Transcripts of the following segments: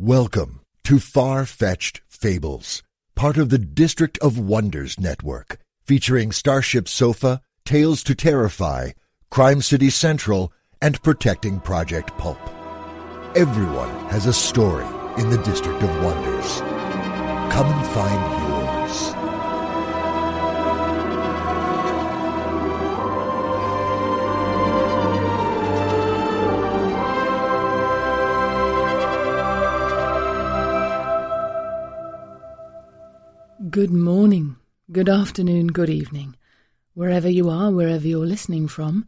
Welcome to Far Fetched Fables, part of the District of Wonders network, featuring Starship Sofa, Tales to Terrify, Crime City Central, and Protecting Project Pulp. Everyone has a story in the District of Wonders. Come and find yours. Good morning, good afternoon, good evening. Wherever you are, wherever you're listening from,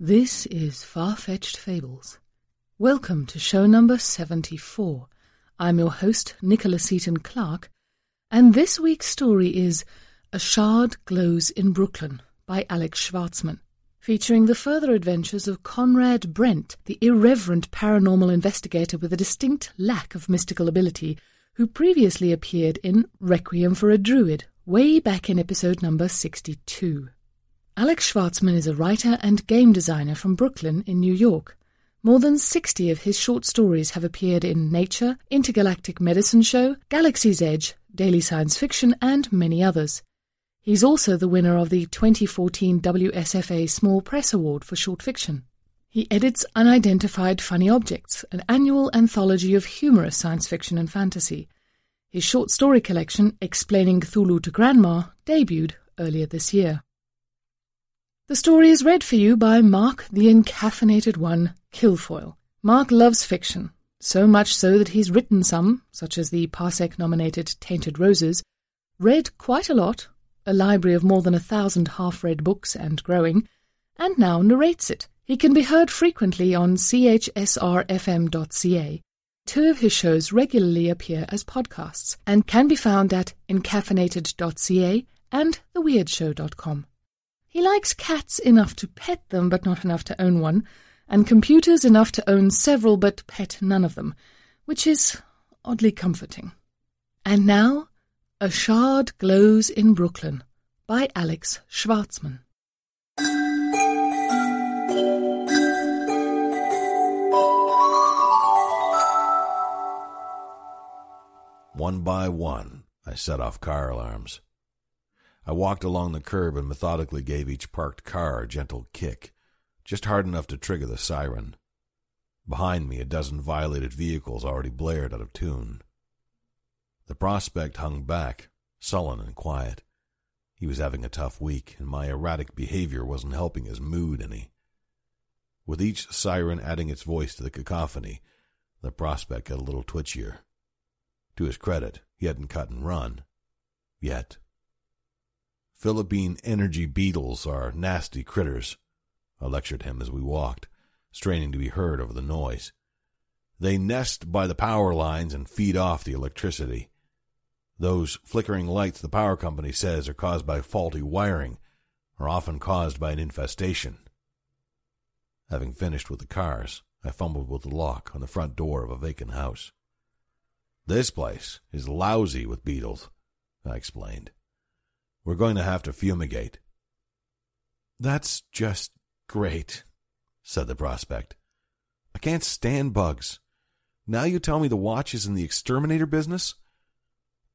this is Far Fetched Fables. Welcome to show number 74. I'm your host, Nicholas Eaton Clark, and this week's story is A Shard Glows in Brooklyn by Alex Shvartsman, featuring the further adventures of Conrad Brent, the irreverent paranormal investigator with a distinct lack of mystical ability who previously appeared in Requiem for a Druid, way back in episode number 62. Alex Shvartsman is a writer and game designer from Brooklyn in New York. More than 60 of his short stories have appeared in Nature, Intergalactic Medicine Show, Galaxy's Edge, Daily Science Fiction, and many others. He's also the winner of the 2014 WSFA Small Press Award for Short Fiction. He edits Unidentified Funny Objects, an annual anthology of humorous science fiction and fantasy. His short story collection, Explaining Cthulhu to Grandma, debuted earlier this year. The story is read for you by Mark the Encaffeinated One, Kilfoyle. Mark loves fiction, so much so that he's written some, such as the Parsec nominated Tainted Roses, read quite a lot, a library of more than a thousand half read books and growing, and now narrates it. He can be heard frequently on chsrfm.ca. Two of his shows regularly appear as podcasts and can be found at encaffeinated.ca and theweirdshow.com. He likes cats enough to pet them but not enough to own one, and computers enough to own several but pet none of them, which is oddly comforting. And now, A Shard Glows in Brooklyn by Alex Shvartsman. One by one, I set off car alarms. I walked along the curb and methodically gave each parked car a gentle kick, just hard enough to trigger the siren. Behind me, a dozen violated vehicles already blared out of tune. The prospect hung back, sullen and quiet. He was having a tough week, and my erratic behavior wasn't helping his mood any. With each siren adding its voice to the cacophony, the prospect got a little twitchier. To his credit, he hadn't cut and run. Yet. Philippine energy beetles are nasty critters, I lectured him as we walked, straining to be heard over the noise. They nest by the power lines and feed off the electricity. Those flickering lights the power company says are caused by faulty wiring are often caused by an infestation. Having finished with the cars, I fumbled with the lock on the front door of a vacant house. This place is lousy with beetles, I explained. We're going to have to fumigate. That's just great, said the prospect. I can't stand bugs. Now you tell me the watch is in the exterminator business?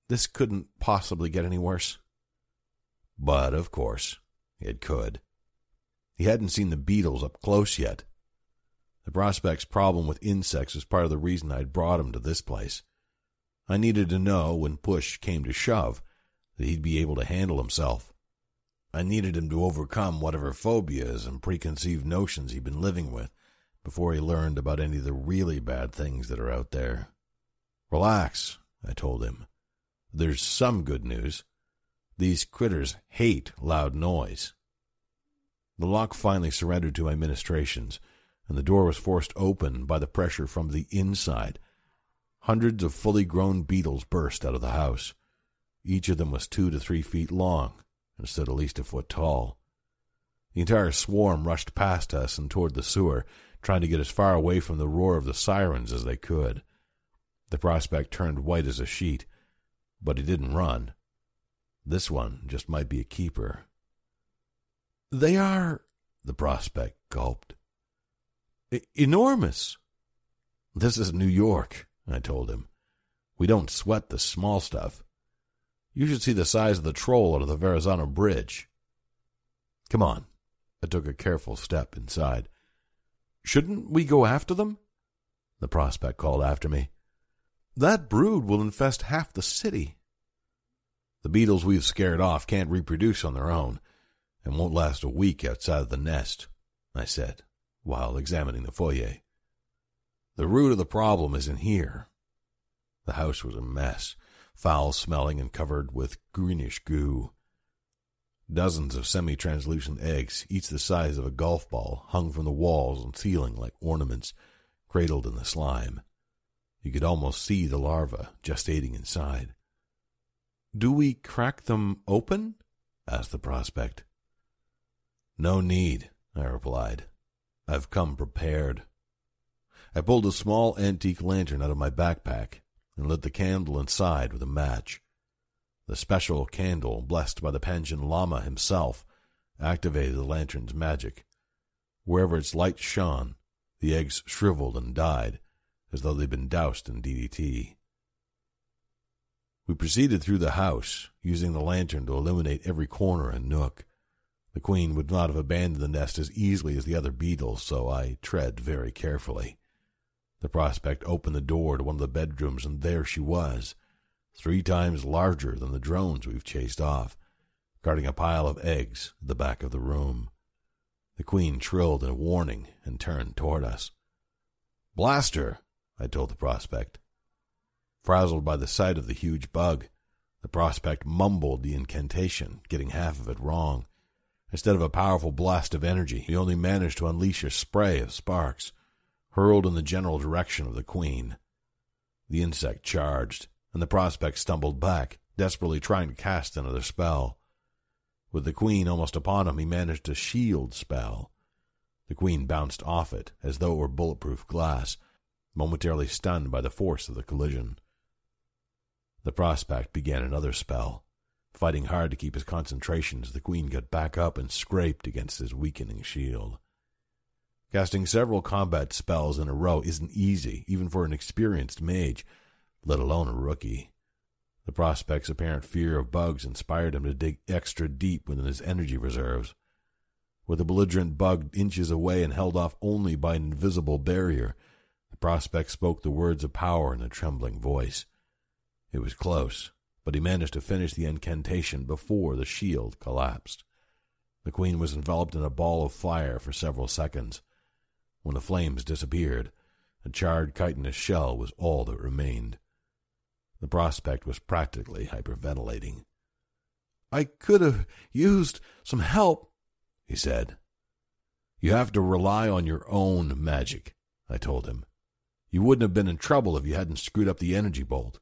This couldn't possibly get any worse. But, of course, it could. He hadn't seen the beetles up close yet. The prospect's problem with insects was part of the reason I'd brought him to this place. I needed to know, when push came to shove, that he'd be able to handle himself. I needed him to overcome whatever phobias and preconceived notions he'd been living with before he learned about any of the really bad things that are out there. Relax, I told him. There's some good news. These critters hate loud noise. The lock finally surrendered to my ministrations, and the door was forced open by the pressure from the inside. Hundreds of fully grown beetles burst out of the house. Each of them was two to three feet long and stood at least a foot tall. The entire swarm rushed past us and toward the sewer, trying to get as far away from the roar of the sirens as they could. The prospect turned white as a sheet, but he didn't run. This one just might be a keeper. They are, the prospect gulped. Enormous. This is New York, I told him. We don't sweat the small stuff. You should see the size of the troll under the Verrazano Bridge. Come on. I took a careful step inside. Shouldn't we go after them? The prospect called after me. That brood will infest half the city. The beetles we've scared off can't reproduce on their own, and won't last a week outside of the nest, I said, while examining the foyer. The root of the problem is in here. The house was a mess, foul smelling and covered with greenish goo. Dozens of semi translucent eggs, each the size of a golf ball, hung from the walls and ceiling like ornaments, cradled in the slime. You could almost see the larvae gestating inside. Do we crack them open? asked the prospect. No need, I replied. I've come prepared. I pulled a small antique lantern out of my backpack and lit the candle inside with a match. The special candle, blessed by the Panchen Lama himself, activated the lantern's magic. Wherever its light shone, the eggs shriveled and died, as though they'd been doused in DDT. We proceeded through the house, using the lantern to illuminate every corner and nook. The queen would not have abandoned the nest as easily as the other beetles, so I tread very carefully. The prospect opened the door to one of the bedrooms, and there she was, three times larger than the drones we've chased off, guarding a pile of eggs at the back of the room. The queen trilled in a warning and turned toward us. Blaster! I told the prospect. Frazzled by the sight of the huge bug, the prospect mumbled the incantation, getting half of it wrong. Instead of a powerful blast of energy, he only managed to unleash a spray of sparks, hurled in the general direction of the queen. The insect charged, and the prospect stumbled back, desperately trying to cast another spell. With the queen almost upon him, he managed a shield spell. The queen bounced off it as though it were bulletproof glass, momentarily stunned by the force of the collision. The prospect began another spell, fighting hard to keep his concentration as the queen got back up and scraped against his weakening shield. Casting several combat spells in a row isn't easy, even for an experienced mage, let alone a rookie. The prospect's apparent fear of bugs inspired him to dig extra deep within his energy reserves. With the belligerent bug inches away and held off only by an invisible barrier, the prospect spoke the words of power in a trembling voice. It was close, but he managed to finish the incantation before the shield collapsed. The queen was enveloped in a ball of fire for several seconds. When the flames disappeared, a charred chitinous shell was all that remained. The prospect was practically hyperventilating. I could have used some help, he said. You have to rely on your own magic, I told him. You wouldn't have been in trouble if you hadn't screwed up the energy bolt.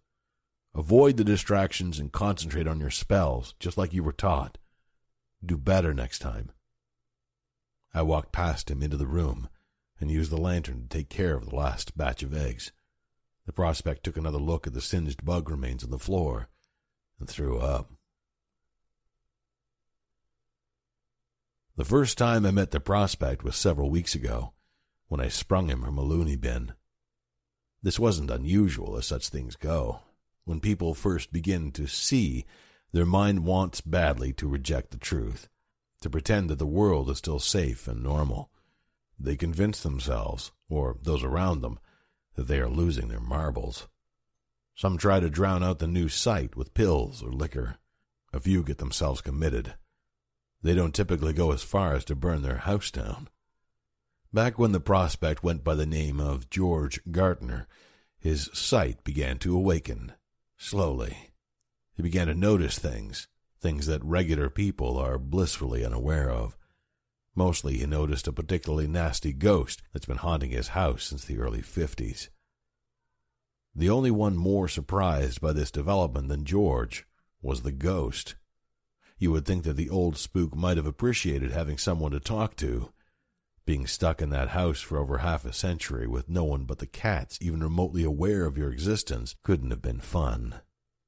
Avoid the distractions and concentrate on your spells, just like you were taught. Do better next time. I walked past him into the room and used the lantern to take care of the last batch of eggs. The prospect took another look at the singed bug remains on the floor and threw up. The first time I met the prospect was several weeks ago, when I sprung him from a loony bin. This wasn't unusual as such things go. When people first begin to see, their mind wants badly to reject the truth, to pretend that the world is still safe and normal. They convince themselves, or those around them, that they are losing their marbles. Some try to drown out the new sight with pills or liquor. A few get themselves committed. They don't typically go as far as to burn their house down. Back when the prospect went by the name of George Gartner, his sight began to awaken, slowly. He began to notice things, things that regular people are blissfully unaware of. Mostly he noticed a particularly nasty ghost that's been haunting his house since the early fifties. The only one more surprised by this development than George was the ghost. You would think that the old spook might have appreciated having someone to talk to. Being stuck in that house for over half a century with no one but the cats even remotely aware of your existence couldn't have been fun.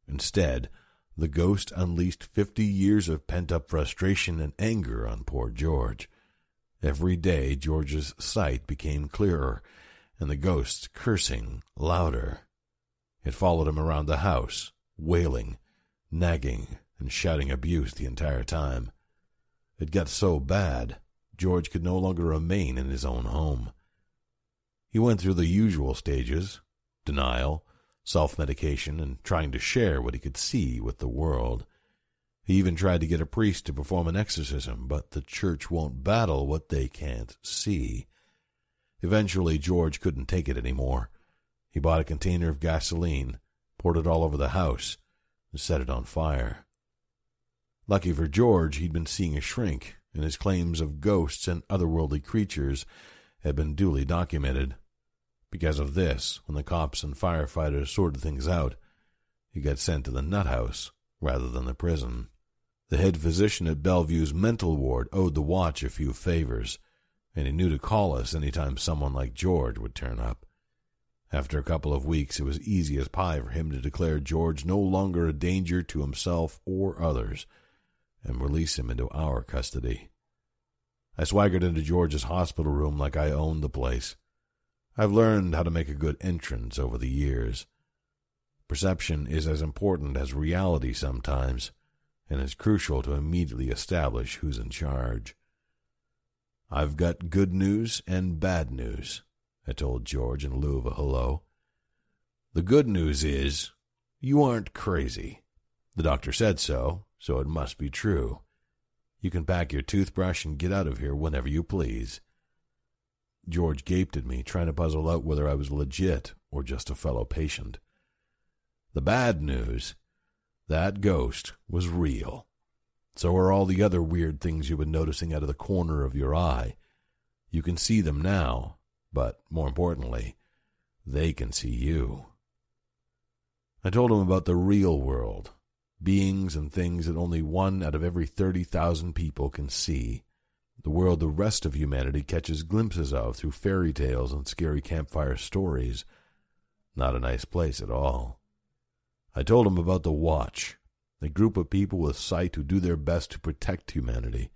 Instead, the ghost unleashed fifty years of pent up frustration and anger on poor George. Every day George's sight became clearer, and the ghost cursing louder. It followed him around the house, wailing, nagging, and shouting abuse the entire time. It got so bad, George could no longer remain in his own home. He went through the usual stages denial, self medication, and trying to share what he could see with the world. He even tried to get a priest to perform an exorcism, but the church won't battle what they can't see. Eventually, George couldn't take it any more. He bought a container of gasoline, poured it all over the house, and set it on fire. Lucky for George, he'd been seeing a shrink, and his claims of ghosts and otherworldly creatures had been duly documented. Because of this, when the cops and firefighters sorted things out, he got sent to the nut house rather than the prison. The head physician at Bellevue's mental ward owed the watch a few favors, and he knew to call us any time someone like George would turn up. After a couple of weeks, it was easy as pie for him to declare George no longer a danger to himself or others, and release him into our custody. I swaggered into George's hospital room like I owned the place. I've learned how to make a good entrance over the years. Perception is as important as reality sometimes and it's crucial to immediately establish who's in charge. I've got good news and bad news, I told George in lieu of a hello. The good news is you aren't crazy. The doctor said so, so it must be true. You can pack your toothbrush and get out of here whenever you please. George gaped at me, trying to puzzle out whether I was legit or just a fellow patient. The bad news that ghost was real. So are all the other weird things you've been noticing out of the corner of your eye. You can see them now, but more importantly, they can see you. I told him about the real world, beings and things that only one out of every 30,000 people can see, the world the rest of humanity catches glimpses of through fairy tales and scary campfire stories. Not a nice place at all. I told him about the Watch, a group of people with sight who do their best to protect humanity.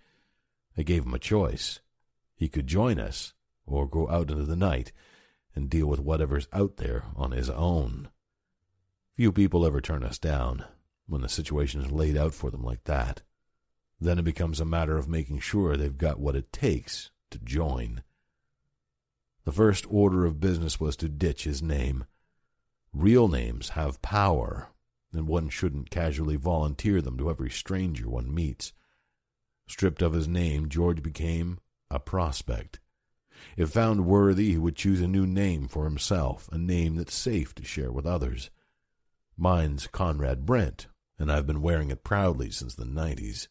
I gave him a choice. He could join us, or go out into the night and deal with whatever's out there on his own. Few people ever turn us down when the situation is laid out for them like that. Then it becomes a matter of making sure they've got what it takes to join. The first order of business was to ditch his name. Real names have power, and one shouldn't casually volunteer them to every stranger one meets. Stripped of his name, George became a prospect. If found worthy, he would choose a new name for himself, a name that's safe to share with others. Mine's Conrad Brent, and I've been wearing it proudly since the nineties.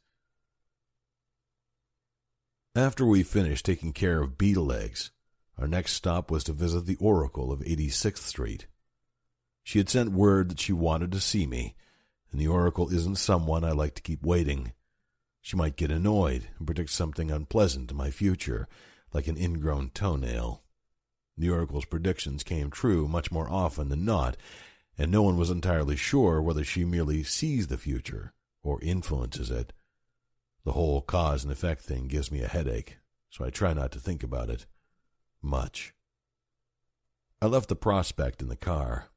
After we finished taking care of beetle eggs, our next stop was to visit the Oracle of 86th Street. She had sent word that she wanted to see me, and the oracle isn't someone I like to keep waiting. She might get annoyed and predict something unpleasant in my future, like an ingrown toenail. The oracle's predictions came true much more often than not, and no one was entirely sure whether she merely sees the future or influences it. The whole cause and effect thing gives me a headache, so I try not to think about it much. I left the prospect in the car.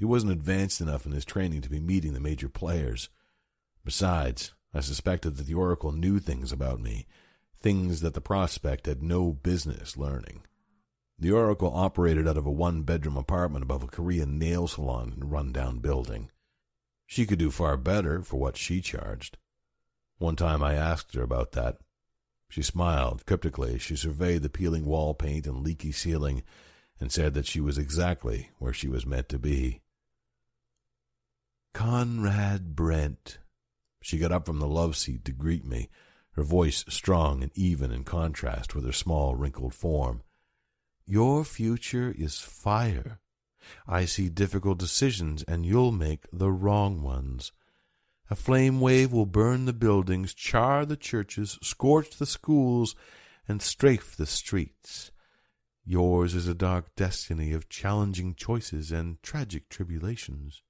He wasn't advanced enough in his training to be meeting the major players. Besides, I suspected that the Oracle knew things about me, things that the prospect had no business learning. The Oracle operated out of a one bedroom apartment above a Korean nail salon in a rundown building. She could do far better for what she charged. One time I asked her about that. She smiled cryptically as she surveyed the peeling wall paint and leaky ceiling and said that she was exactly where she was meant to be. Conrad Brent. She got up from the love seat to greet me, her voice strong and even in contrast with her small, wrinkled form. Your future is fire. I see difficult decisions, and you'll make the wrong ones. A flame wave will burn the buildings, char the churches, scorch the schools, and strafe the streets. Yours is a dark destiny of challenging choices and tragic tribulations.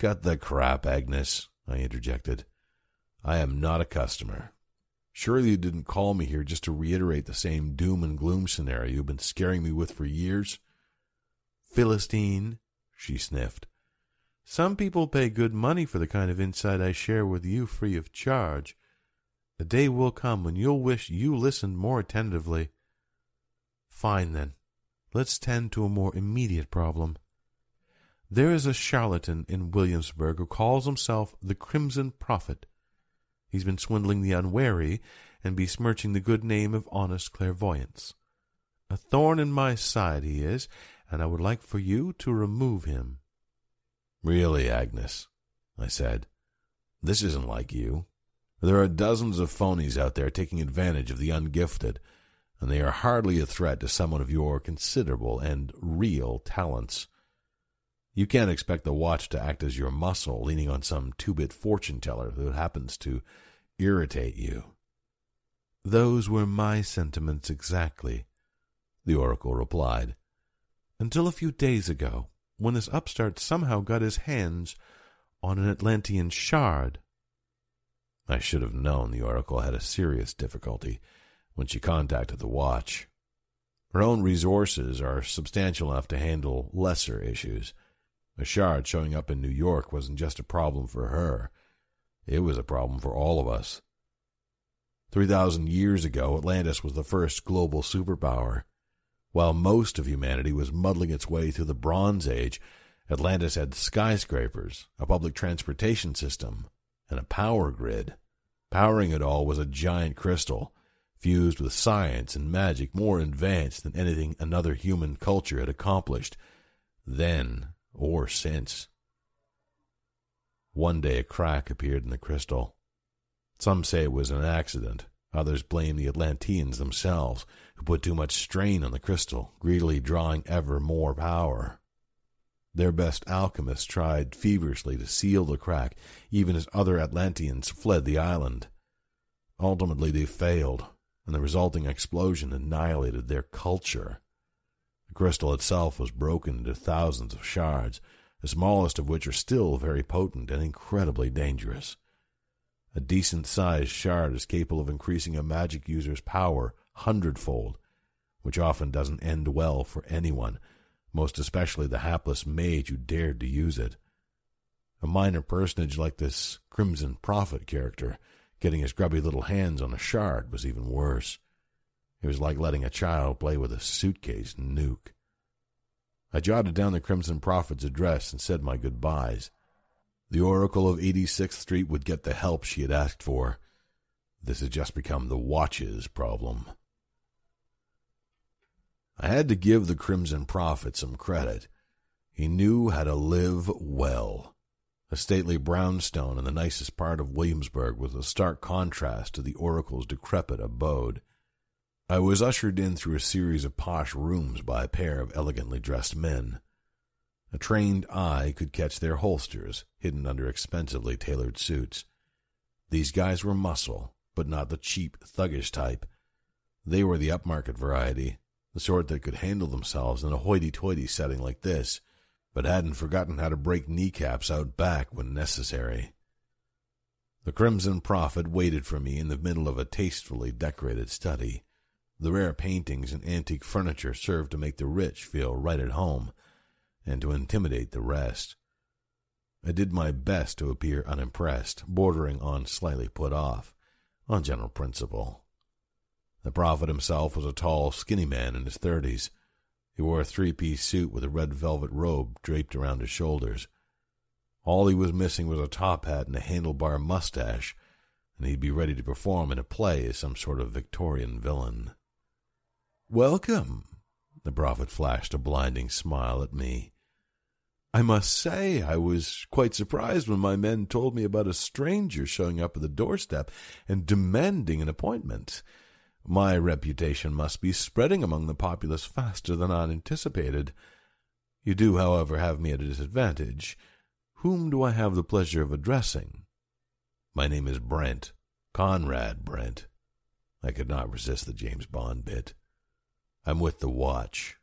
Cut the crap, Agnes, I interjected. I am not a customer. Surely you didn't call me here just to reiterate the same doom and gloom scenario you've been scaring me with for years? Philistine, she sniffed. Some people pay good money for the kind of insight I share with you free of charge. The day will come when you'll wish you listened more attentively. Fine, then. Let's tend to a more immediate problem. There is a charlatan in Williamsburg who calls himself the Crimson Prophet. He's been swindling the unwary and besmirching the good name of honest clairvoyance. A thorn in my side he is, and I would like for you to remove him. Really, Agnes, I said, this isn't like you. There are dozens of phonies out there taking advantage of the ungifted, and they are hardly a threat to someone of your considerable and real talents. You can't expect the watch to act as your muscle, leaning on some two bit fortune teller who happens to irritate you. Those were my sentiments exactly, the oracle replied, until a few days ago, when this upstart somehow got his hands on an Atlantean shard. I should have known the oracle had a serious difficulty when she contacted the watch. Her own resources are substantial enough to handle lesser issues. A shard showing up in New York wasn't just a problem for her, it was a problem for all of us. 3,000 years ago, Atlantis was the first global superpower. While most of humanity was muddling its way through the Bronze Age, Atlantis had skyscrapers, a public transportation system, and a power grid. Powering it all was a giant crystal, fused with science and magic more advanced than anything another human culture had accomplished then or since. One day a crack appeared in the crystal. Some say it was an accident. Others blame the Atlanteans themselves, who put too much strain on the crystal, greedily drawing ever more power. Their best alchemists tried feverishly to seal the crack, even as other Atlanteans fled the island. Ultimately, they failed, and the resulting explosion annihilated their culture. The crystal itself was broken into thousands of shards, the smallest of which are still very potent and incredibly dangerous. A decent sized shard is capable of increasing a magic user's power hundredfold, which often doesn't end well for anyone, most especially the hapless mage who dared to use it. A minor personage like this Crimson Prophet character getting his grubby little hands on a shard was even worse. It was like letting a child play with a suitcase nuke. I jotted down the Crimson Prophet's address and said my goodbyes. The Oracle of 86th Street would get the help she had asked for. This had just become the Watch's problem. I had to give the Crimson Prophet some credit. He knew how to live well. A stately brownstone in the nicest part of Williamsburg was a stark contrast to the Oracle's decrepit abode. I was ushered in through a series of posh rooms by a pair of elegantly dressed men. A trained eye could catch their holsters hidden under expensively tailored suits. These guys were muscle, but not the cheap, thuggish type. They were the upmarket variety, the sort that could handle themselves in a hoity-toity setting like this, but hadn't forgotten how to break kneecaps out back when necessary. The Crimson Prophet waited for me in the middle of a tastefully decorated study. The rare paintings and antique furniture served to make the rich feel right at home, and to intimidate the rest. I did my best to appear unimpressed, bordering on slightly put off, on general principle. The prophet himself was a tall, skinny man in his thirties. He wore a three piece suit with a red velvet robe draped around his shoulders. All he was missing was a top hat and a handlebar mustache, and he'd be ready to perform in a play as some sort of Victorian villain. Welcome, the prophet flashed a blinding smile at me. I must say, I was quite surprised when my men told me about a stranger showing up at the doorstep and demanding an appointment. My reputation must be spreading among the populace faster than I anticipated. You do, however, have me at a disadvantage. Whom do I have the pleasure of addressing? My name is Brent, Conrad Brent. I could not resist the James Bond bit. I'm with the watch.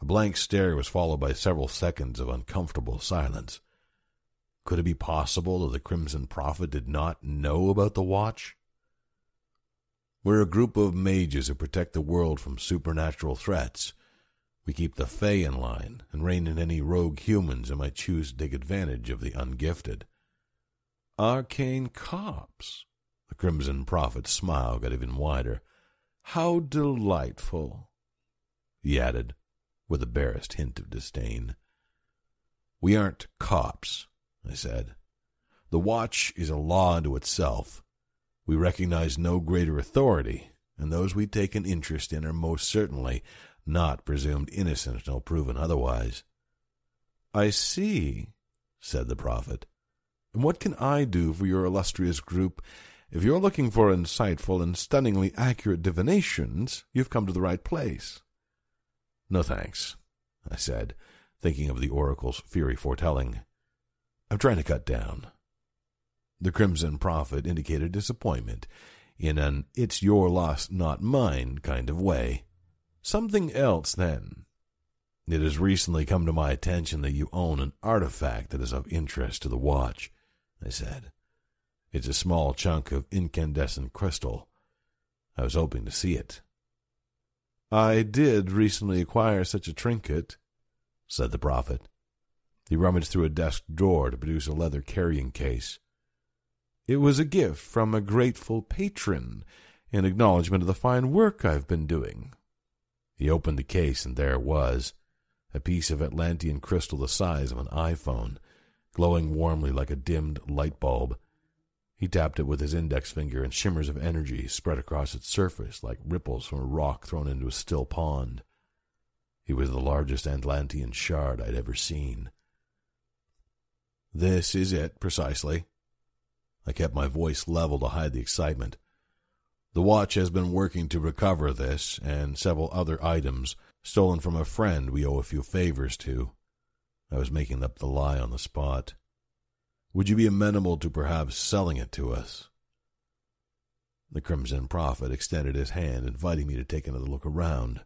A blank stare was followed by several seconds of uncomfortable silence. Could it be possible that the Crimson Prophet did not know about the watch? We're a group of mages who protect the world from supernatural threats. We keep the Fae in line and rein in any rogue humans who might choose to take advantage of the ungifted. Arcane cops. The Crimson Prophet's smile got even wider. How delightful, he added, with a barest hint of disdain. We aren't cops, I said. The watch is a law unto itself, we recognize no greater authority, and those we take an interest in are most certainly not presumed innocent until proven otherwise. I see, said the prophet. And what can I do for your illustrious group? If you're looking for insightful and stunningly accurate divinations, you've come to the right place. No thanks, I said, thinking of the oracle's fiery foretelling. I'm trying to cut down. The Crimson Prophet indicated disappointment in an it's your loss, not mine kind of way. Something else, then. It has recently come to my attention that you own an artifact that is of interest to the watch, I said. It's a small chunk of incandescent crystal. I was hoping to see it. I did recently acquire such a trinket, said the prophet. He rummaged through a desk drawer to produce a leather carrying case. It was a gift from a grateful patron in acknowledgment of the fine work I've been doing. He opened the case, and there was a piece of Atlantean crystal the size of an iPhone, glowing warmly like a dimmed light bulb. He tapped it with his index finger, and shimmers of energy spread across its surface like ripples from a rock thrown into a still pond. It was the largest Atlantean shard I'd ever seen. This is it, precisely, I kept my voice level to hide the excitement. The watch has been working to recover this and several other items stolen from a friend we owe a few favors to. I was making up the lie on the spot. Would you be amenable to perhaps selling it to us? The Crimson Prophet extended his hand, inviting me to take another look around.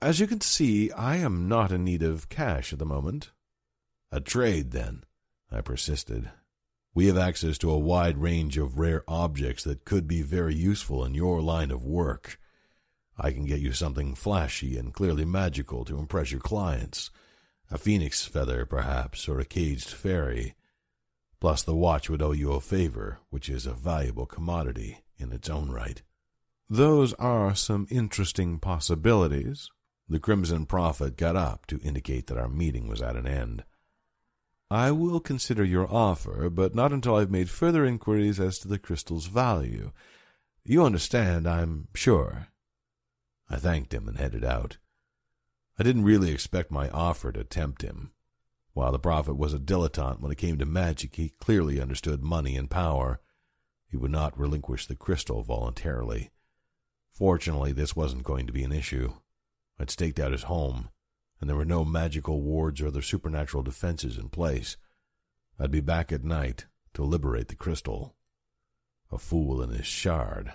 As you can see, I am not in need of cash at the moment. A trade, then, I persisted, we have access to a wide range of rare objects that could be very useful in your line of work. I can get you something flashy and clearly magical to impress your clients. A phoenix feather, perhaps, or a caged fairy. Plus, the watch would owe you a favor, which is a valuable commodity in its own right. Those are some interesting possibilities. The Crimson Prophet got up to indicate that our meeting was at an end. I will consider your offer, but not until I've made further inquiries as to the crystal's value. You understand, I'm sure. I thanked him and headed out. I didn't really expect my offer to tempt him. While the prophet was a dilettante when it came to magic, he clearly understood money and power. He would not relinquish the crystal voluntarily. Fortunately, this wasn't going to be an issue. I'd staked out his home, and there were no magical wards or other supernatural defenses in place. I'd be back at night to liberate the crystal. A fool in his shard.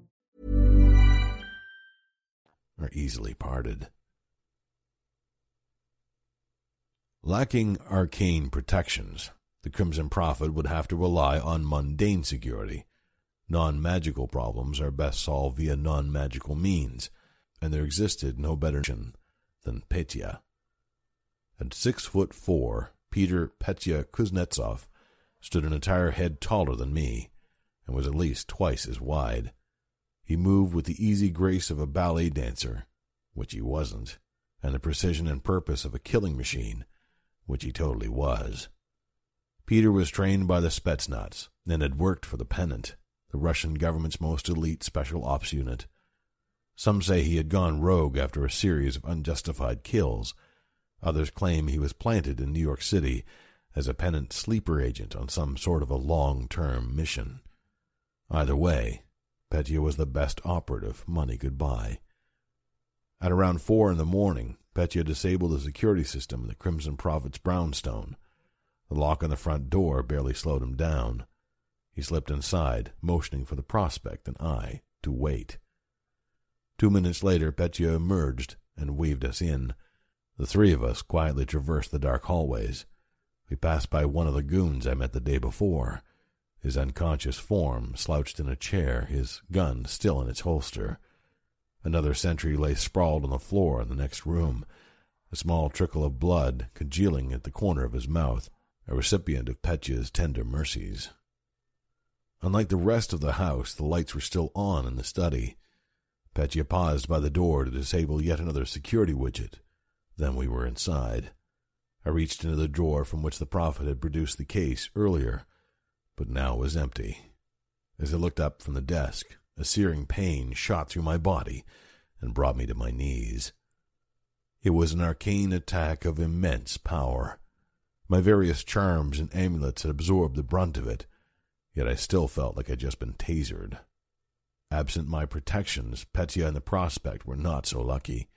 Are easily parted. Lacking arcane protections, the Crimson Prophet would have to rely on mundane security. Non magical problems are best solved via non magical means, and there existed no better than Petya. At six foot four, Peter Petya Kuznetsov stood an entire head taller than me, and was at least twice as wide. He moved with the easy grace of a ballet dancer, which he wasn't, and the precision and purpose of a killing machine, which he totally was. Peter was trained by the Spetsnaz and had worked for the Pennant, the Russian government's most elite special ops unit. Some say he had gone rogue after a series of unjustified kills. Others claim he was planted in New York City as a Pennant sleeper agent on some sort of a long-term mission. Either way, Petya was the best operative money could buy. At around four in the morning, Petya disabled the security system in the Crimson Prophet's brownstone. The lock on the front door barely slowed him down. He slipped inside, motioning for the prospect and I to wait. Two minutes later, Petya emerged and waved us in. The three of us quietly traversed the dark hallways. We passed by one of the goons I met the day before, his unconscious form slouched in a chair, his gun still in its holster. Another sentry lay sprawled on the floor in the next room, a small trickle of blood congealing at the corner of his mouth, a recipient of Petya's tender mercies. Unlike the rest of the house, the lights were still on in the study. Petya paused by the door to disable yet another security widget. Then we were inside. I reached into the drawer from which the prophet had produced the case earlier, but now was empty. As I looked up from the desk, a searing pain shot through my body and brought me to my knees. It was an arcane attack of immense power. My various charms and amulets had absorbed the brunt of it, yet I still felt like I'd just been tasered. Absent my protections, Petya and the prospect were not so lucky.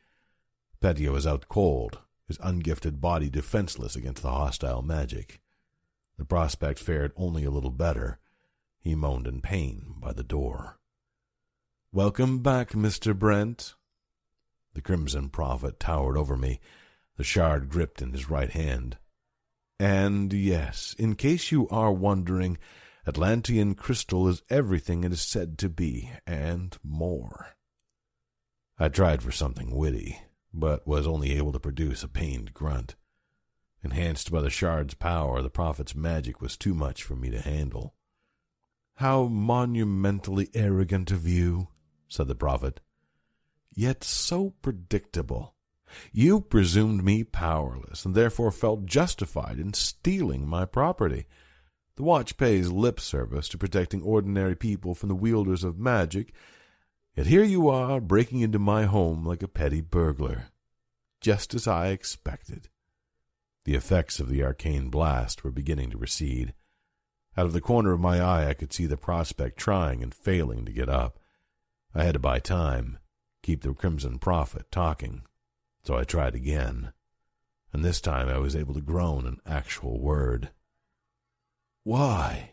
Petya was out cold, his ungifted body defenseless against the hostile magic. The prospect fared only a little better. He moaned in pain by the door. Welcome back, Mr. Brent. The Crimson Prophet towered over me, the shard gripped in his right hand. And yes, in case you are wondering, Atlantean crystal is everything it is said to be, and more. I tried for something witty, but was only able to produce a pained grunt. Enhanced by the shard's power, the prophet's magic was too much for me to handle. How monumentally arrogant of you, said the prophet, yet so predictable. You presumed me powerless, and therefore felt justified in stealing my property. The watch pays lip service to protecting ordinary people from the wielders of magic, yet here you are breaking into my home like a petty burglar, just as I expected. The effects of the arcane blast were beginning to recede. Out of the corner of my eye, I could see the prospect trying and failing to get up. I had to buy time. keep the Crimson Prophet talking, so I tried again, and this time I was able to groan an actual word. Why?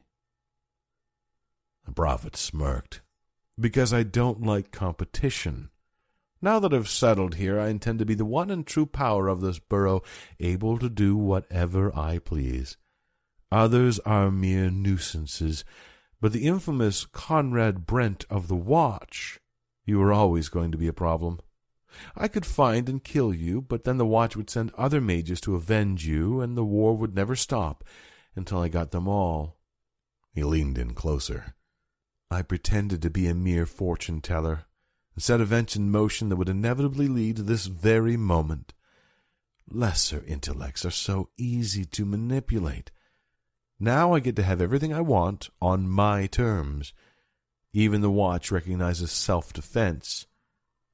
The prophet smirked. Because I don't like competition. Now that I've settled here, I intend to be the one and true power of this borough, able to do whatever I please. Others are mere nuisances, but the infamous Conrad Brent of the Watch, you were always going to be a problem. I could find and kill you, but then the Watch would send other mages to avenge you, and the war would never stop until I got them all. He leaned in closer. I pretended to be a mere fortune teller, set events in motion that would inevitably lead to this very moment. Lesser intellects are so easy to manipulate. Now I get to have everything I want on my terms. Even the watch recognizes self defense.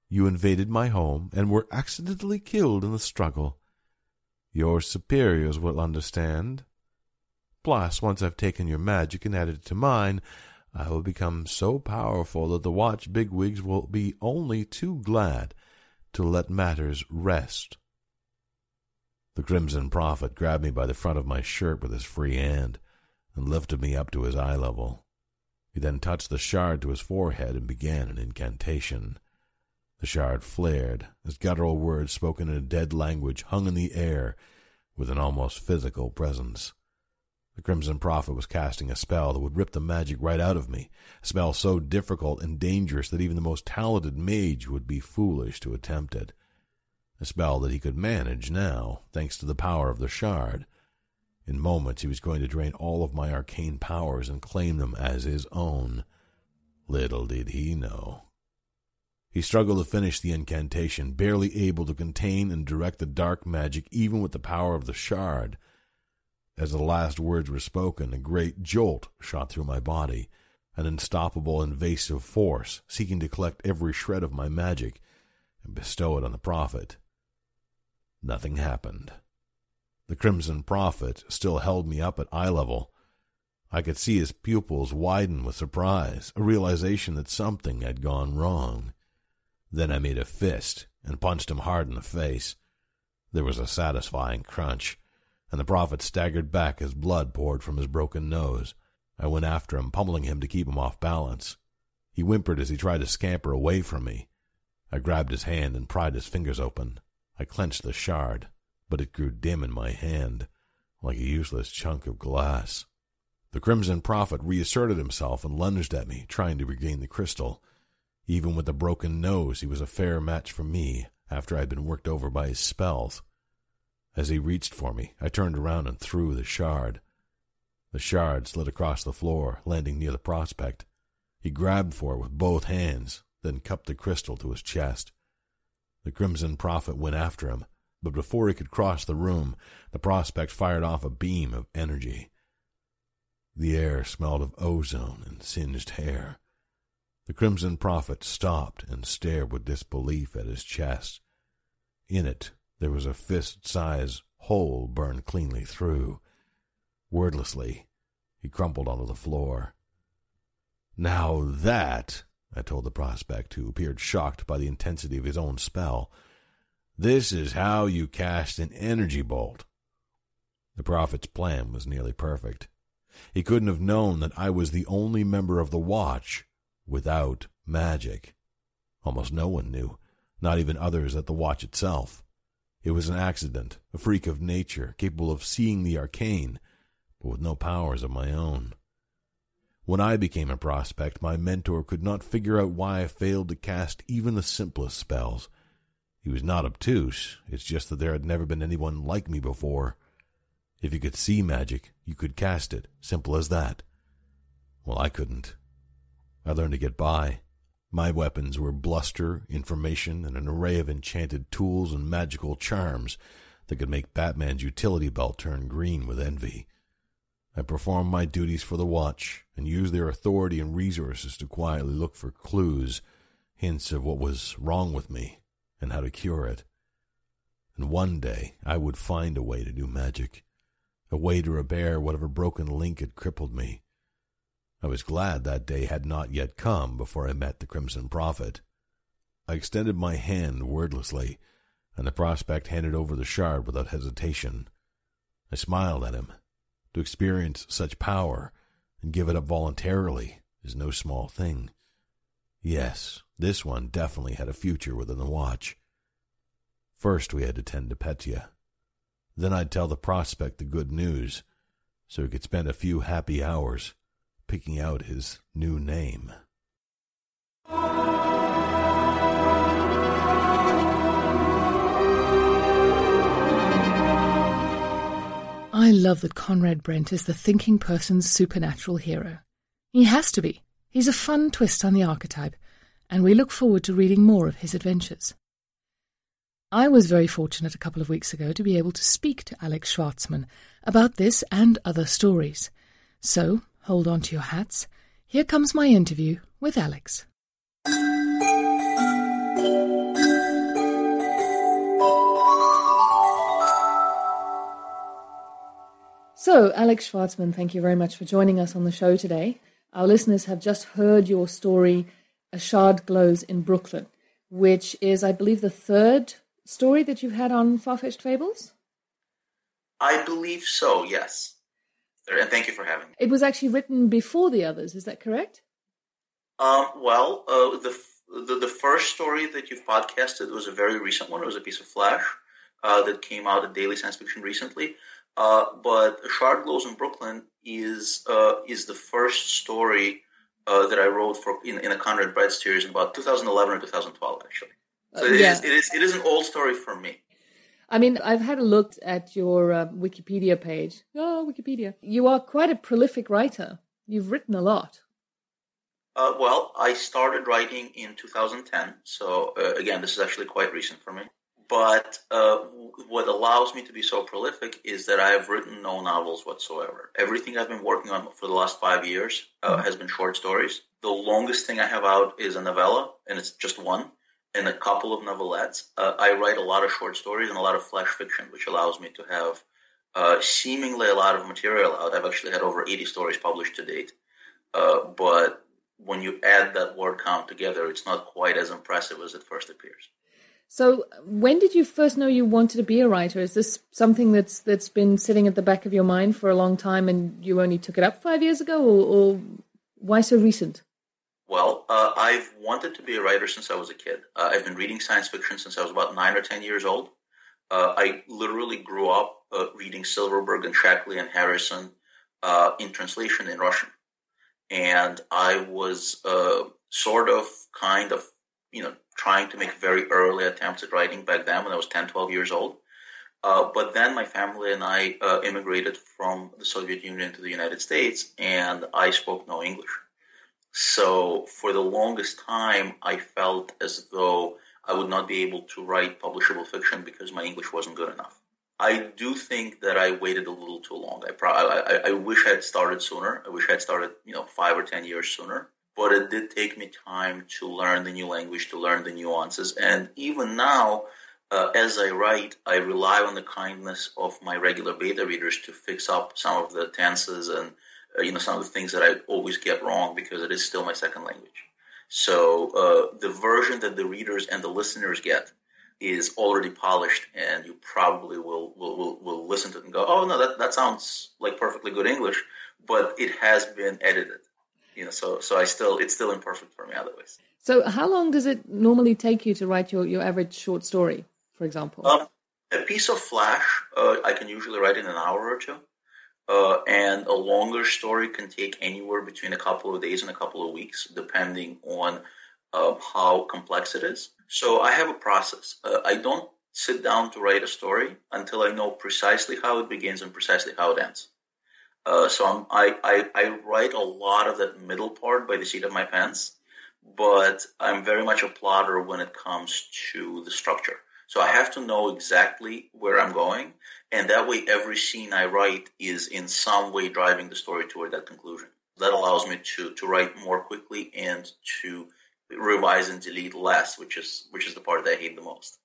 You invaded my home and were accidentally killed in the struggle. Your superiors will understand. Plus, once I've taken your magic and added it to mine, I will become so powerful that the watch bigwigs will be only too glad to let matters rest. The Crimson Prophet grabbed me by the front of my shirt with his free hand and lifted me up to his eye level. He then touched the shard to his forehead and began an incantation. The shard flared as guttural words spoken in a dead language hung in the air with an almost physical presence. The Crimson Prophet was casting a spell that would rip the magic right out of me, a spell so difficult and dangerous that even the most talented mage would be foolish to attempt it a spell that he could manage now, thanks to the power of the shard. In moments he was going to drain all of my arcane powers and claim them as his own. Little did he know. He struggled to finish the incantation, barely able to contain and direct the dark magic even with the power of the shard. As the last words were spoken, a great jolt shot through my body, an unstoppable invasive force seeking to collect every shred of my magic and bestow it on the prophet. Nothing happened. The Crimson Prophet still held me up at eye level. I could see his pupils widen with surprise, a realization that something had gone wrong. Then I made a fist and punched him hard in the face. There was a satisfying crunch, and the prophet staggered back as blood poured from his broken nose. I went after him, pummeling him to keep him off balance. He whimpered as he tried to scamper away from me. I grabbed his hand and pried his fingers open. I clenched the shard, but it grew dim in my hand, like a useless chunk of glass. The Crimson Prophet reasserted himself and lunged at me, trying to regain the crystal. Even with a broken nose, he was a fair match for me after I had been worked over by his spells. As he reached for me, I turned around and threw the shard. The shard slid across the floor, landing near the prospect. He grabbed for it with both hands, then cupped the crystal to his chest. The Crimson Prophet went after him, but before he could cross the room, the prospect fired off a beam of energy. The air smelled of ozone and singed hair. The Crimson Prophet stopped and stared with disbelief at his chest. In it, there was a fist sized hole burned cleanly through. Wordlessly, he crumpled onto the floor. Now that I told the prospect, who appeared shocked by the intensity of his own spell. This is how you cast an energy bolt. The prophet's plan was nearly perfect. He couldn't have known that I was the only member of the watch without magic. Almost no one knew, not even others at the watch itself. It was an accident, a freak of nature, capable of seeing the arcane, but with no powers of my own. When I became a prospect, my mentor could not figure out why I failed to cast even the simplest spells. He was not obtuse, it's just that there had never been anyone like me before. If you could see magic, you could cast it, simple as that. Well, I couldn't. I learned to get by. My weapons were bluster, information, and an array of enchanted tools and magical charms that could make Batman's utility belt turn green with envy. I performed my duties for the watch and used their authority and resources to quietly look for clues, hints of what was wrong with me and how to cure it. And one day I would find a way to do magic, a way to repair whatever broken link had crippled me. I was glad that day had not yet come before I met the Crimson Prophet. I extended my hand wordlessly, and the prospect handed over the shard without hesitation. I smiled at him. To experience such power and give it up voluntarily is no small thing. Yes, this one definitely had a future within the watch. First, we had to tend to Petya. Then I'd tell the prospect the good news, so he could spend a few happy hours picking out his new name. I love that Conrad Brent is the thinking person's supernatural hero. He has to be. He's a fun twist on the archetype, and we look forward to reading more of his adventures. I was very fortunate a couple of weeks ago to be able to speak to Alex Shvartsman about this and other stories. So, hold on to your hats. Here comes my interview with Alex. So, Alex Shvartsman, thank you very much for joining us on the show today. Our listeners have just heard your story, A Shard Glows in Brooklyn, which is, I believe, the third story that you've had on Farfetched Fables? I believe so, yes. And thank you for having me. It was actually written before the others, is that correct? Um, well, uh, the, the, the first story that you've podcasted was a very recent one. It was a piece of flash uh, that came out at Daily Science Fiction recently. Uh, but Shard Glows in Brooklyn is uh, is the first story uh, that I wrote for in, in a Conrad Brent series in about 2011 or 2012, actually. So it, yeah. is, it is it is an old story for me. I mean, I've had a look at your uh, Wikipedia page. Oh, Wikipedia! You are quite a prolific writer. You've written a lot. Uh, well, I started writing in 2010, so uh, again, this is actually quite recent for me. But uh, what allows me to be so prolific is that I have written no novels whatsoever. Everything I've been working on for the last five years uh, mm-hmm. has been short stories. The longest thing I have out is a novella, and it's just one, and a couple of novelettes. Uh, I write a lot of short stories and a lot of flash fiction, which allows me to have uh, seemingly a lot of material out. I've actually had over 80 stories published to date. Uh, but when you add that word count together, it's not quite as impressive as it first appears. So, when did you first know you wanted to be a writer? Is this something that's that's been sitting at the back of your mind for a long time, and you only took it up five years ago, or, or why so recent? Well, uh, I've wanted to be a writer since I was a kid. Uh, I've been reading science fiction since I was about nine or ten years old. Uh, I literally grew up uh, reading Silverberg and Sheckley and Harrison uh, in translation in Russian, and I was uh, sort of, kind of, you know, trying to make very early attempts at writing back then when I was 10, 12 years old. Uh, but then my family and I uh, immigrated from the Soviet Union to the United States, and I spoke no English. So for the longest time, I felt as though I would not be able to write publishable fiction because my English wasn't good enough. I do think that I waited a little too long. I, pro- I, I wish I had started sooner. I wish I had started, you know, five or ten years sooner but it did take me time to learn the new language, to learn the nuances. And even now, uh, as I write, I rely on the kindness of my regular beta readers to fix up some of the tenses and uh, you know some of the things that I always get wrong because it is still my second language. So uh, the version that the readers and the listeners get is already polished, and you probably will will, will, will listen to it and go, "Oh no, that that sounds like perfectly good English," but it has been edited you know, so so I still it's still imperfect for me otherwise. So how long does it normally take you to write your, your average short story, for example? Um, a piece of flash uh, I can usually write in an hour or two. Uh, and a longer story can take anywhere between a couple of days and a couple of weeks, depending on uh, how complex it is. So I have a process. Uh, I don't sit down to write a story until I know precisely how it begins and precisely how it ends. Uh, so I, I, I write a lot of that middle part by the seat of my pants, but I'm very much a plotter when it comes to the structure. So I have to know exactly where I'm going, and that way every scene I write is in some way driving the story toward that conclusion. That allows me to, to write more quickly and to revise and delete less, which is which is the part that I hate the most.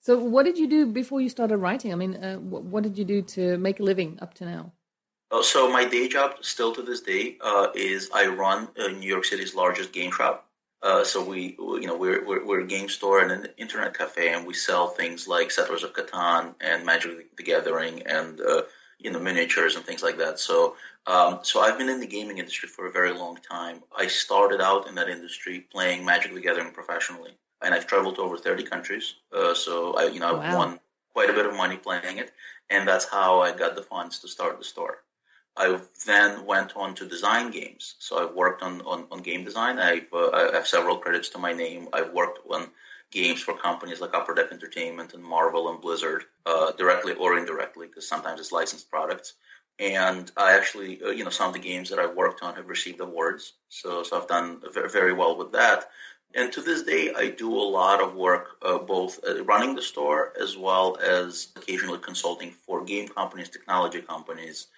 So, what did you do before you started writing? I mean, uh, what did you do to make a living up to now? Uh, so my day job, still to this day, uh, is I run uh, New York City's largest game shop. Uh, so we, you know, we're, we're, we're, a game store and an internet cafe, and we sell things like Settlers of Catan and Magic the Gathering and uh, you know miniatures and things like that. So, um, so I've been in the gaming industry for a very long time. I started out in that industry playing Magic the Gathering professionally, and I've traveled to over thirty countries. Uh, so I, you know, I've wow. won quite a bit of money playing it, and that's how I got the funds to start the store. I then went on to design games. So I've worked on, on, on game design. I've, uh, I have several credits to my name. I've worked on games for companies like Upper Deck Entertainment and Marvel and Blizzard, uh, directly or indirectly, because sometimes it's licensed products. And I actually, uh, you know, some of the games that I've worked on have received awards. So, so I've done very, well with that. And to this day, I do a lot of work, uh, both uh, running the store as well as occasionally consulting for game companies, technology companies,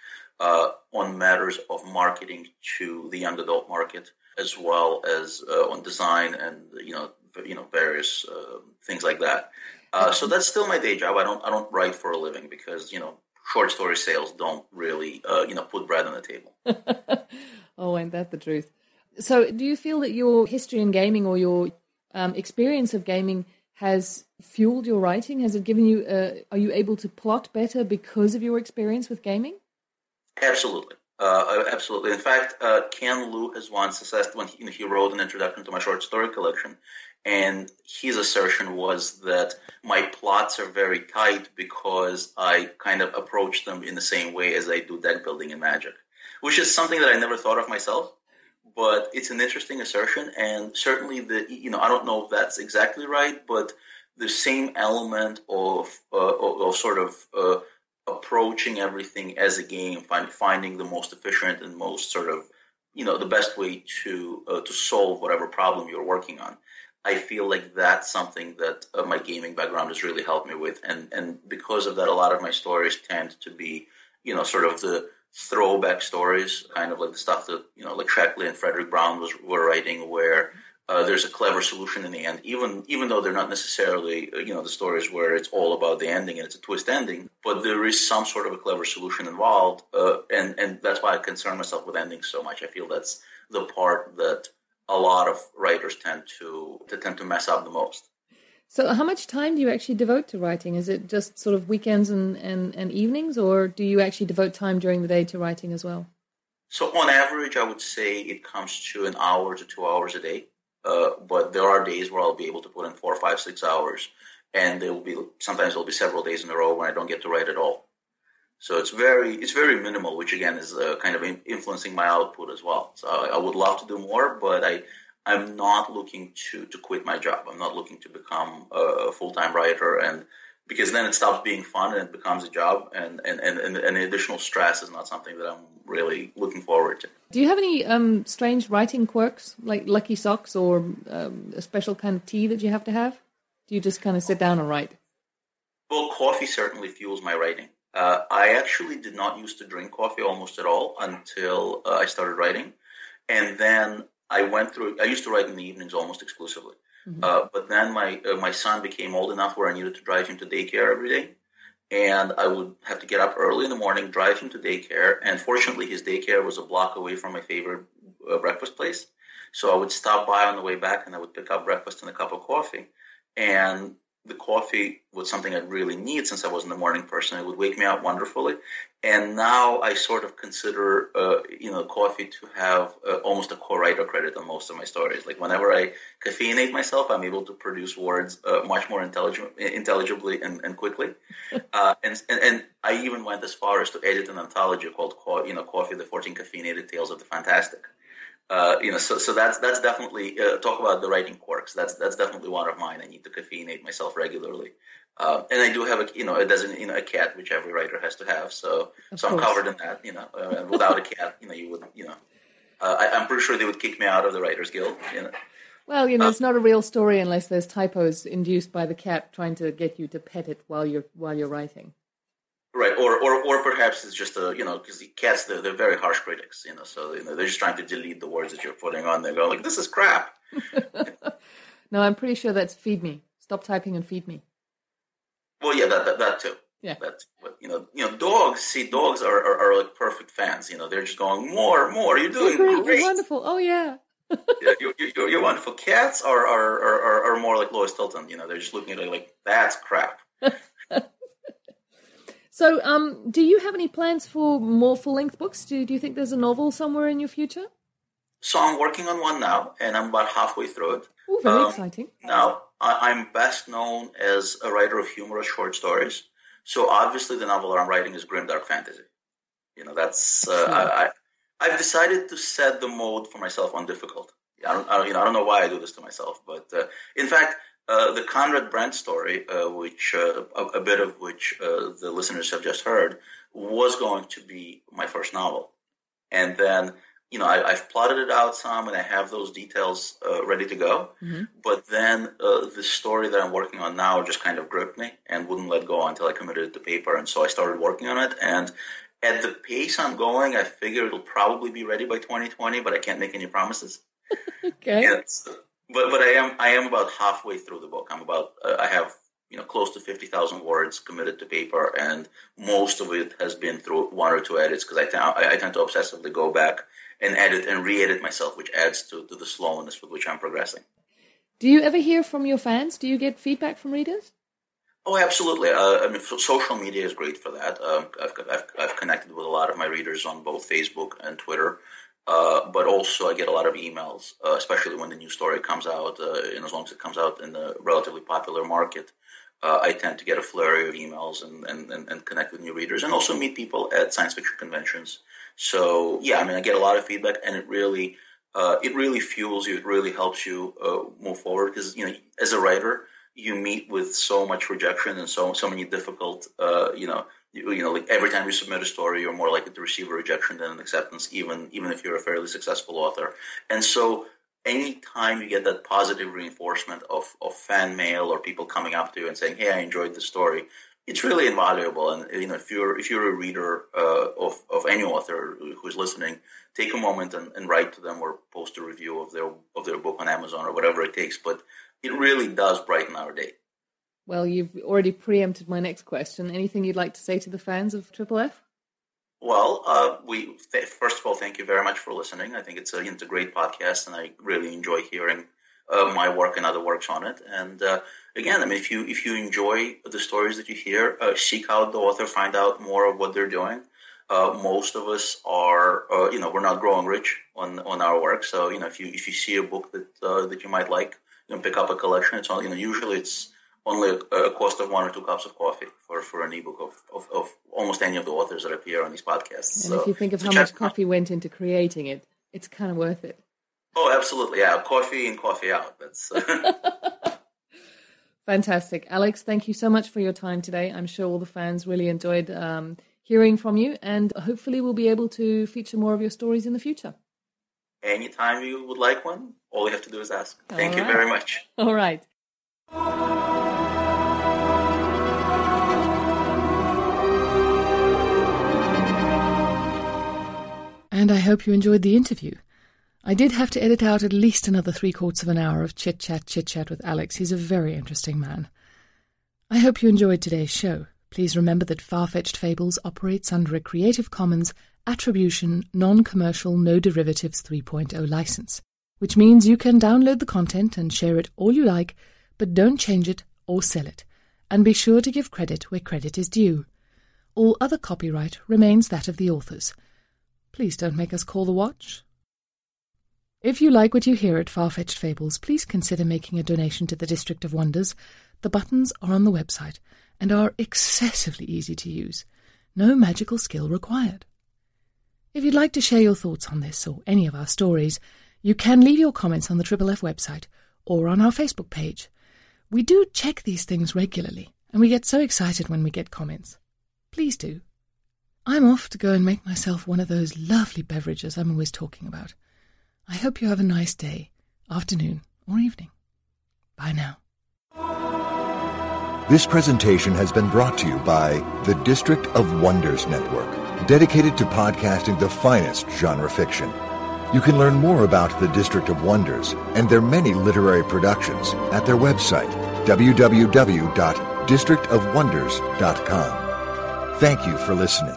uh, on matters of marketing to the young adult market, as well as uh, on design and you know you know various uh, things like that. Uh, so that's still my day job. I don't I don't write for a living because you know short story sales don't really uh, you know put bread on the table. oh, ain't that the truth? So, do you feel that your history in gaming or your um, experience of gaming has fueled your writing? Has it given you? Uh, are you able to plot better because of your experience with gaming? Absolutely. Uh, absolutely. In fact, uh, Ken Liu has once assessed when he, he, wrote an introduction to my short story collection, and his assertion was that my plots are very tight because I kind of approach them in the same way as I do deck building in Magic, which is something that I never thought of myself. But it's an interesting assertion, and certainly the you know I don't know if that's exactly right, but the same element of uh, of, of, sort of uh, approaching everything as a game, find, finding the most efficient and most sort of, you know, the best way to uh, to solve whatever problem you're working on. I feel like that's something that uh, my gaming background has really helped me with, and and because of that, a lot of my stories tend to be, you know, sort of the throwback stories, kind of like the stuff that you know, like Sheckley and Fredric Brown was were writing, where uh, there's a clever solution in the end, even even though they're not necessarily uh, you know the stories where it's all about the ending and it's a twist ending, but there is some sort of a clever solution involved, uh, and and that's why I concern myself with endings so much. I feel that's the part that a lot of writers tend to, to tend to mess up the most. So, how much time do you actually devote to writing? Is it just sort of weekends and, and, and evenings, or do you actually devote time during the day to writing as well? So, on average, I would say it comes to an hour to two hours a day. Uh, but there are days where I'll be able to put in four, five, six hours, and there will be sometimes there'll be several days in a row when I don't get to write at all. So it's very it's very minimal, which again is uh, kind of influencing my output as well. So I, would love to do more, but I I'm not looking to to quit my job. I'm not looking to become a full time writer and because then it stops being fun and it becomes a job and, and, and, and, additional stress is not something that I'm really looking forward to. Do you have any um, strange writing quirks like lucky socks or um, a special kind of tea that you have to have? Do you just kind of sit down and write? Well, coffee certainly fuels my writing. Uh, I actually did not used to drink coffee almost at all until uh, I started writing. And then I went through, I used to write in the evenings almost exclusively. Mm-hmm. Uh, but then my uh, my son became old enough where I needed to drive him to daycare every day, and I would have to get up early in the morning, drive him to daycare. And fortunately, his daycare was a block away from my favorite uh, breakfast place, so I would stop by on the way back, and I would pick up breakfast and a cup of coffee. And the coffee was something I'd really need since I wasn't a morning person. It would wake me up wonderfully. And now I sort of consider, uh, you know, coffee to have uh, almost a co-writer credit on most of my stories. Like whenever I caffeinate myself, I'm able to produce words uh, much more intelligent, intelligibly and, and quickly. Uh, and, and, and I even went as far as to edit an anthology called, you know, Coffee: The 14 Caffeinated Tales of the Fantastic. Uh, you know, so so that's that's definitely uh, talk about the writing quirks. That's that's definitely one of mine. I need to caffeinate myself regularly, uh, and I do have a you know a dozen you know a cat, which every writer has to have. So of so course. I'm covered in that. You know, uh, without a cat, you know, you would you know, uh, I, am pretty sure they would kick me out of the Writers Guild. You know. Well, you know, it's not a real story unless there's typos induced by the cat trying to get you to pet it while you're while you're writing. Right, or, or or perhaps it's just a you know because the cats they're, they're very harsh critics, you know, so you know they're just trying to delete the words that you're putting on. They're going like, "This is crap." no, I'm pretty sure that's feed me. Stop typing and feed me. Well, yeah, that that, that too. Yeah, that but you know, you know, dogs. See, dogs are, are, are like perfect fans. You know, they're just going more, more. You're doing great, great. You're wonderful. Oh yeah. you, you, you want for cats are, or, or, or more like Lois Tilton? You know, they're just looking at it like that's crap. so, um, do you have any plans for more full length books? Do, do you think there's a novel somewhere in your future? So I'm working on one now, and I'm about halfway through it. Oh, very um, exciting! Now I, am best known as a writer of humorous short stories. So obviously, the novel that I'm writing is grimdark fantasy. You know, that's uh. I, I have decided to set the mode for myself on difficult. I don't, I you know, I don't know why I do this to myself, but uh, in fact, uh, the Conrad Brent story, uh, which uh, a, a, bit of which uh, the listeners have just heard, was going to be my first novel, and then you know I, have plotted it out some, and I have those details uh, ready to go. Mm-hmm. But then the story that I'm working on now just kind of gripped me and wouldn't let go until I committed it to paper, and so I started working on it, and at the pace I'm going, I figure it'll probably be ready by 2020, but I can't make any promises. okay. But but I am I am about halfway through the book. I'm about uh, I have you know close to 50,000 words committed to paper, and most of it has been through one or two edits because I, t- I tend to obsessively go back and edit and re-edit myself, which adds to, to the slowness with which I'm progressing. Do you ever hear from your fans? Do you get feedback from readers? Oh, absolutely. Uh, I mean, social media is great for that. Um, I've, I've, I've, connected with a lot of my readers on both Facebook and Twitter. Uh, but also, I get a lot of emails, uh, especially when the new story comes out. Uh, and as long as it comes out in a relatively popular market, uh, I tend to get a flurry of emails and, and, and, and, connect with new readers and also meet people at science fiction conventions. So, yeah, I mean, I get a lot of feedback, and it really it really fuels you. It really helps you move forward because, you know, as a writer, you meet with so much rejection and so so many difficult, uh, you know, you, you, know, like every time you submit a story, you're more likely to receive a rejection than an acceptance, even even if you're a fairly successful author. And so, anytime you get that positive reinforcement of of fan mail or people coming up to you and saying, "Hey, I enjoyed the story," it's really invaluable. And you know, if you're if you're a reader uh, of of any author who's listening, take a moment and, and write to them or post a review of their of their book on Amazon or whatever it takes. But it really does brighten our day. Well, you've already preempted my next question. Anything you'd like to say to the fans of Triple F? Well, uh, we th- first of all thank you very much for listening. I think it's a, it's a great podcast, and I really enjoy hearing uh, my work and other works on it. And uh, again, I mean, if you if you enjoy the stories that you hear, uh, seek out the author, find out more of what they're doing. Uh, most of us are, uh, you know, we're not growing rich on on our work. So, you know, if you if you see a book that that you might like, you know, pick up a collection. It's only, you know, usually it's only a, cost of one or two cups of coffee for, for an ebook of, of, of almost any of the authors that appear on these podcasts. And so, if you think of how much coffee went into creating it, it's kind of worth it. Oh, absolutely. Yeah. Coffee and coffee out. That's fantastic. Alex, thank you so much for your time today. I'm sure all the fans really enjoyed um, hearing from you, and hopefully, we'll be able to feature more of your stories in the future. Anytime you would like one, all you have to do is ask. Thank all you right. very much. All right. And I hope you enjoyed the interview. I did have to edit out at least another three quarters of an hour of chit chat, chit chat with Alex. He's a very interesting man. I hope you enjoyed today's show. Please remember that Farfetched Fables operates under a Creative Commons Attribution Non Commercial No Derivatives 3.0 license, which means you can download the content and share it all you like, but don't change it or sell it. And be sure to give credit where credit is due. All other copyright remains that of the authors. Please don't make us call the watch. If you like what you hear at Farfetched Fables, please consider making a donation to the District of Wonders. The buttons are on the website and are excessively easy to use. No magical skill required. If you'd like to share your thoughts on this or any of our stories, you can leave your comments on the Triple F website or on our Facebook page. We do check these things regularly, and we get so excited when we get comments. Please do. I'm off to go and make myself one of those lovely beverages I'm always talking about. I hope you have a nice day, afternoon, or evening. Bye now. This presentation has been brought to you by the District of Wonders Network, dedicated to podcasting the finest genre fiction. You can learn more about the District of Wonders and their many literary productions at their website, www.districtofwonders.com. Thank you for listening.